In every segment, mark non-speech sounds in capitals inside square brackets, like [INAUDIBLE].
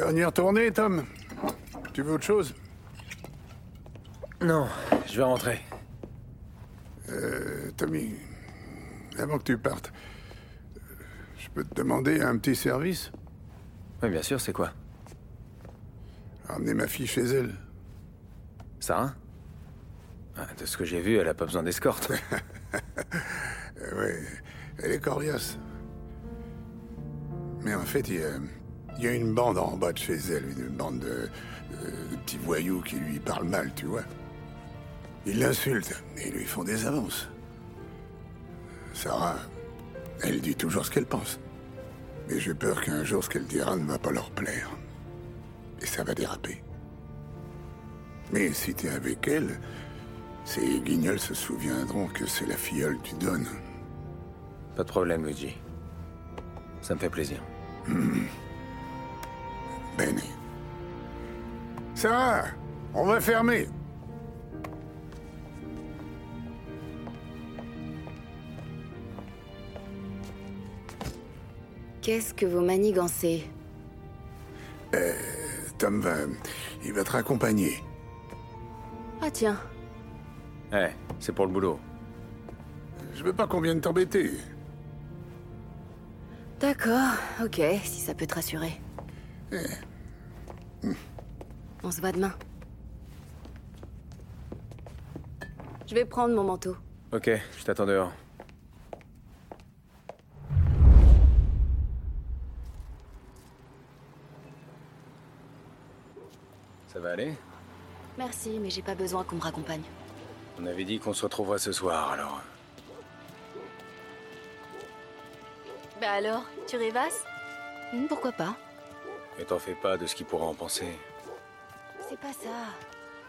Dernière tournée, Tom Tu veux autre chose? Non, je vais rentrer. Euh, Tommy, avant que tu partes, je peux te demander un petit service? Oui, bien sûr, c'est quoi? Ramener ma fille chez elle. Sarah Ah, De ce que j'ai vu, elle a pas besoin d'escorte. [LAUGHS] Euh, ouais, elle est coriace. Mais en fait, il y a, il y a une bande en bas de chez elle, une bande de, de- de petits voyous qui lui parlent mal, tu vois. Ils l'insultent et lui font des avances. Sarah, elle dit toujours ce qu'elle pense. Mais j'ai peur qu'un jour, ce qu'elle dira ne va pas leur plaire. Et ça va déraper. Mais si t'es avec elle, ces guignols se souviendront que c'est la filleule du Don. pas de problème, Luigi. Ça me fait plaisir. Bene. Sarah, on va fermer. Qu'est-ce que vous manigancez Tom va... Il va te raccompagner. Ah tiens, Eh, c'est pour le boulot. Je veux pas qu'on vienne t'embêter. d'accord, ok, si ça peut te rassurer. On se voit demain. Je vais prendre mon manteau. Ok, je t'attends dehors. Ça va aller? Merci, mais j'ai pas besoin qu'on me raccompagne. On avait dit qu'on se retrouverait ce soir, alors... Bah alors, tu rêvasses? Hmm, Pourquoi pas? Et t'en fais pas de ce qu'il pourra en penser. C'est pas ça.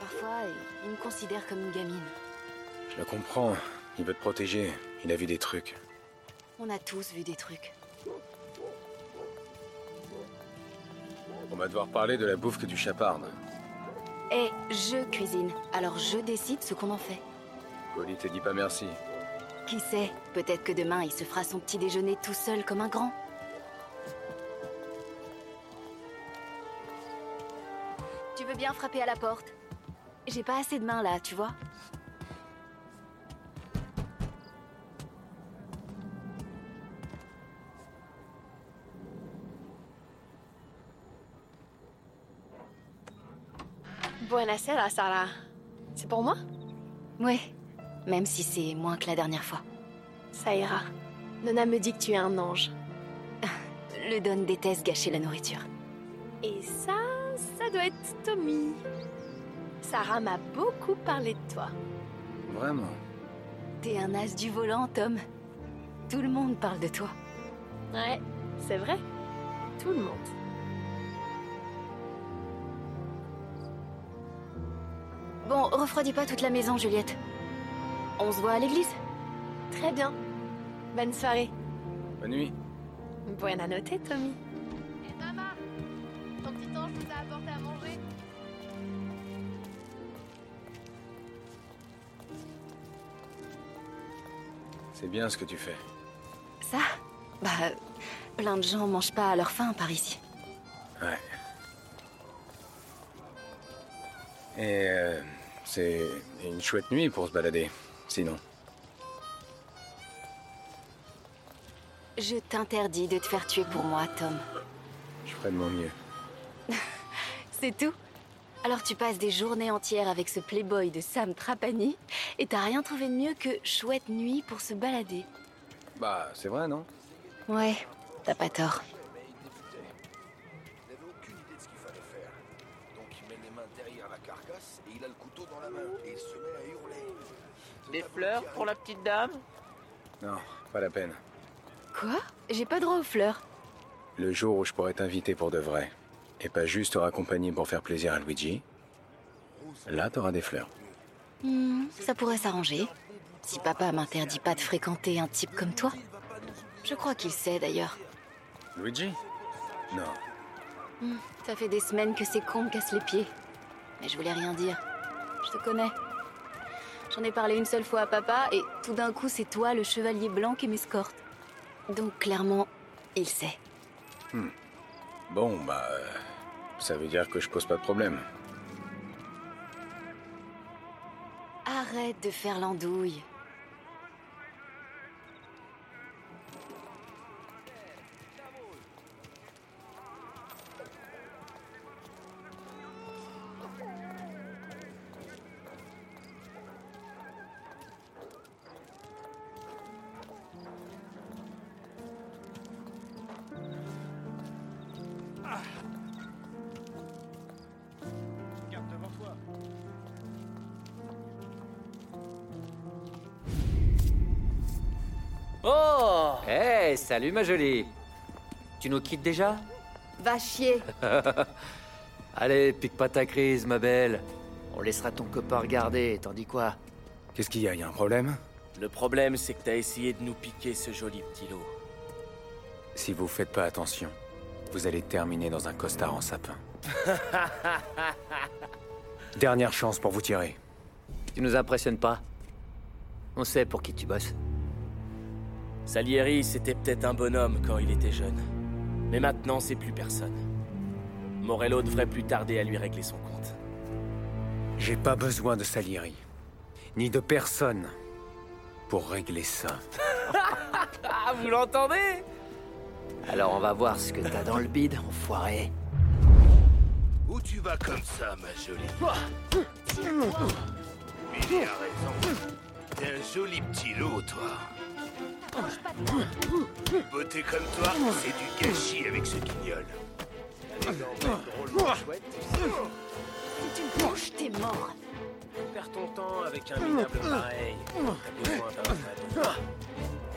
Parfois, il me considère comme une gamine. Je le comprends. Il veut te protéger. Il a vu des trucs. On a tous vu des trucs. On va devoir parler de la bouffe que tu chapardes. Et je cuisine, alors je décide ce qu'on en fait. Polly te dit pas merci. Qui sait Peut-être que demain, il se fera son petit déjeuner tout seul comme un grand. Bien frapper à la porte J'ai pas assez de mains là, tu vois Buonasera, Sarah. C'est pour moi? Ouais, même si c'est moins que la dernière fois. Ça ira. Nona me dit que tu es un ange. [LAUGHS] Le Don déteste gâcher la nourriture. Et ça, ça doit être Tommy. Sarah m'a beaucoup parlé de toi. Vraiment? T'es un as du volant, Tom. Tout le monde parle de toi. Ouais, c'est vrai. Tout le monde. Bon, refroidis pas toute la maison, Juliette. On se voit à l'église Très bien. Bonne soirée. Bonne nuit. Buena notte, Tommy. Et maman, ton petit ange nous a apporté à manger. C'est bien ce que tu fais. Ça Bah, plein de gens mangent pas à leur faim par ici. Ouais. Et euh, c'est une chouette nuit pour se balader. Sinon. Je t'interdis de te faire tuer pour moi, Tom. Je ferai de mon mieux. [LAUGHS] C'est tout Alors tu passes des journées entières avec ce playboy de Sam Trapani et t'as rien trouvé de mieux que chouette nuit pour se balader. Bah, c'est vrai, non? Ouais, t'as pas tort. Il n'avait aucune idée de ce qu'il fallait faire. Donc il met les mains derrière la carcasse et il a le couteau dans la main. Et il se met à hurler. Des fleurs pour la petite dame? Non, pas la peine. Quoi? J'ai pas droit aux fleurs. Le jour où je pourrais t'inviter pour de vrai, et pas juste te raccompagner pour faire plaisir à Luigi, là t'auras des fleurs. Hmm, ça pourrait s'arranger. Si papa m'interdit pas de fréquenter un type comme toi. Je crois qu'il sait d'ailleurs. Luigi? Non. Hmm, ça fait des semaines que ces cons me cassent les pieds. Mais je voulais rien dire. Je te connais. J'en ai parlé une seule fois à papa et tout d'un coup c'est toi le chevalier blanc qui m'escorte. Donc clairement, il sait. Bon, bah... Ça veut dire que je pose pas de problème. Arrête de faire l'andouille. Hey, salut ma jolie Tu nous quittes déjà Va chier. [LAUGHS] Allez, pique pas ta crise, ma belle. On laissera ton copain regarder, t'en dis quoi Qu'est-ce qu'il y a Y a un problème? Le problème, c'est que t'as essayé de nous piquer ce joli petit lot. Si vous faites pas attention, vous allez terminer dans un costard en sapin. [LAUGHS] Dernière chance pour vous tirer. Tu nous impressionnes pas? On sait pour qui tu bosses. Salieri, c'était peut-être un bonhomme quand il était jeune. Mais maintenant, c'est plus personne. Morello devrait plus tarder à lui régler son compte. J'ai pas besoin de Salieri. Ni de personne. Pour régler ça. Ah, vous l'entendez? Alors on va voir ce que t'as dans le bide, enfoiré. Où tu vas comme ça, ma jolie Billy a raison. T'es un joli petit lot, toi. Beauté comme toi, c'est du gâchis avec ce guignol. Si tu me touches, t'es mort. Perds ton temps avec un minable pareil. T'as besoin d'un ado.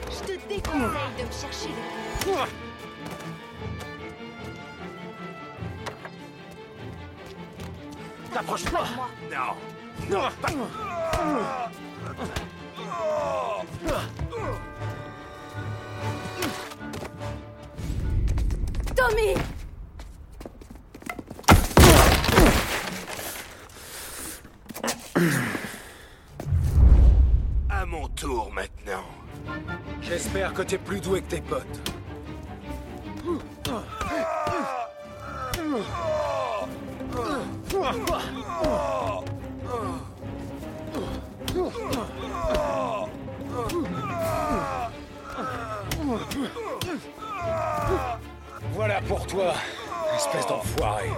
Je te déconseille de me chercher des T'approches pas. Non. Non, pas... À mon tour maintenant. J'espère que t'es plus doué que tes potes. Voilà pour toi, espèce d'enfoiré.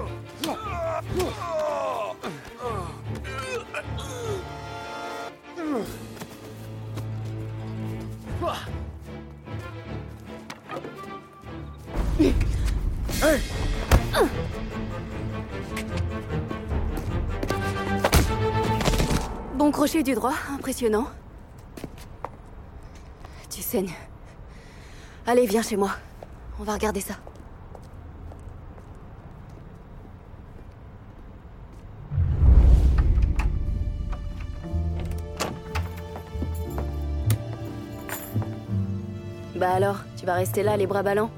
Bon crochet du droit, impressionnant. Tu saignes. Allez, viens chez moi. On va regarder ça. Bah alors, tu vas rester là, les bras ballants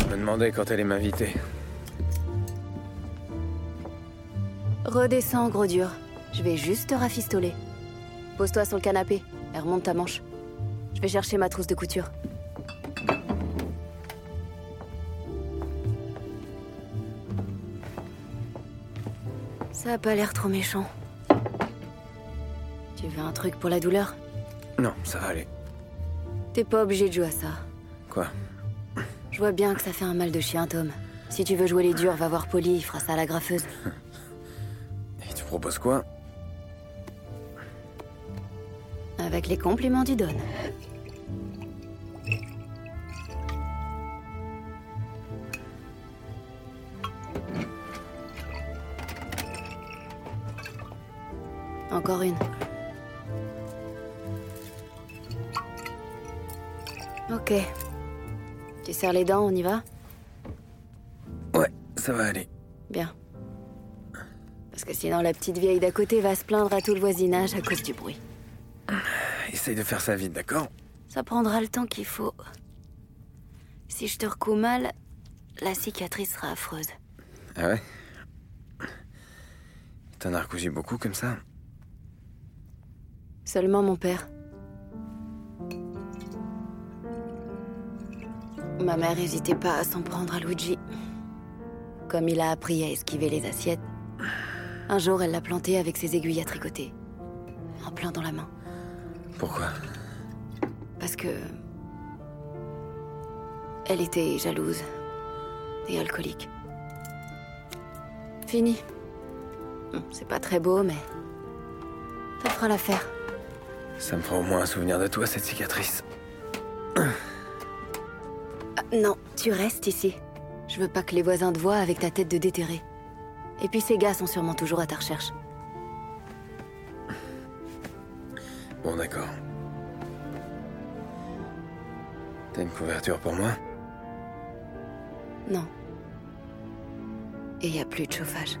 Je me demandais quand elle allait m'inviter. Redescends, gros dur. Je vais juste te rafistoler. Pose-toi sur le canapé et remonte ta manche. Je vais chercher ma trousse de couture. Ça a pas l'air trop méchant. Tu veux un truc pour la douleur Non, ça va aller. T'es pas obligé de jouer à ça. Quoi? Je vois bien que ça fait un mal de chien, Tom. Si tu veux jouer les durs, va voir Polly, il fera ça à la graffeuse. Et tu proposes quoi? Avec les compliments du Don. Encore une. Ok. Tu serres les dents, on y va? Ouais, ça va aller. Bien. Parce que sinon la petite vieille d'à côté va se plaindre à tout le voisinage à cause du bruit. Essaye de faire ça vite, d'accord? Ça prendra le temps qu'il faut. Si je te recoue mal, la cicatrice sera affreuse. Ah ouais? T'en as recousu beaucoup comme ça? Seulement mon père. Ma mère hésitait pas à s'en prendre à Luigi. Comme il a appris à esquiver les assiettes, un jour elle l'a planté avec ses aiguilles à tricoter. En plein dans la main. Pourquoi? Parce que. Elle était jalouse. Et alcoolique. Fini. Hum, C'est pas très beau, mais. Ça fera l'affaire. Ça me fera au moins un souvenir de toi, cette cicatrice. Non, tu restes ici. Je veux pas que les voisins te voient avec ta tête de déterré. Et puis ces gars sont sûrement toujours à ta recherche. Bon, d'accord. T'as une couverture pour moi? Non. Et y a plus de chauffage.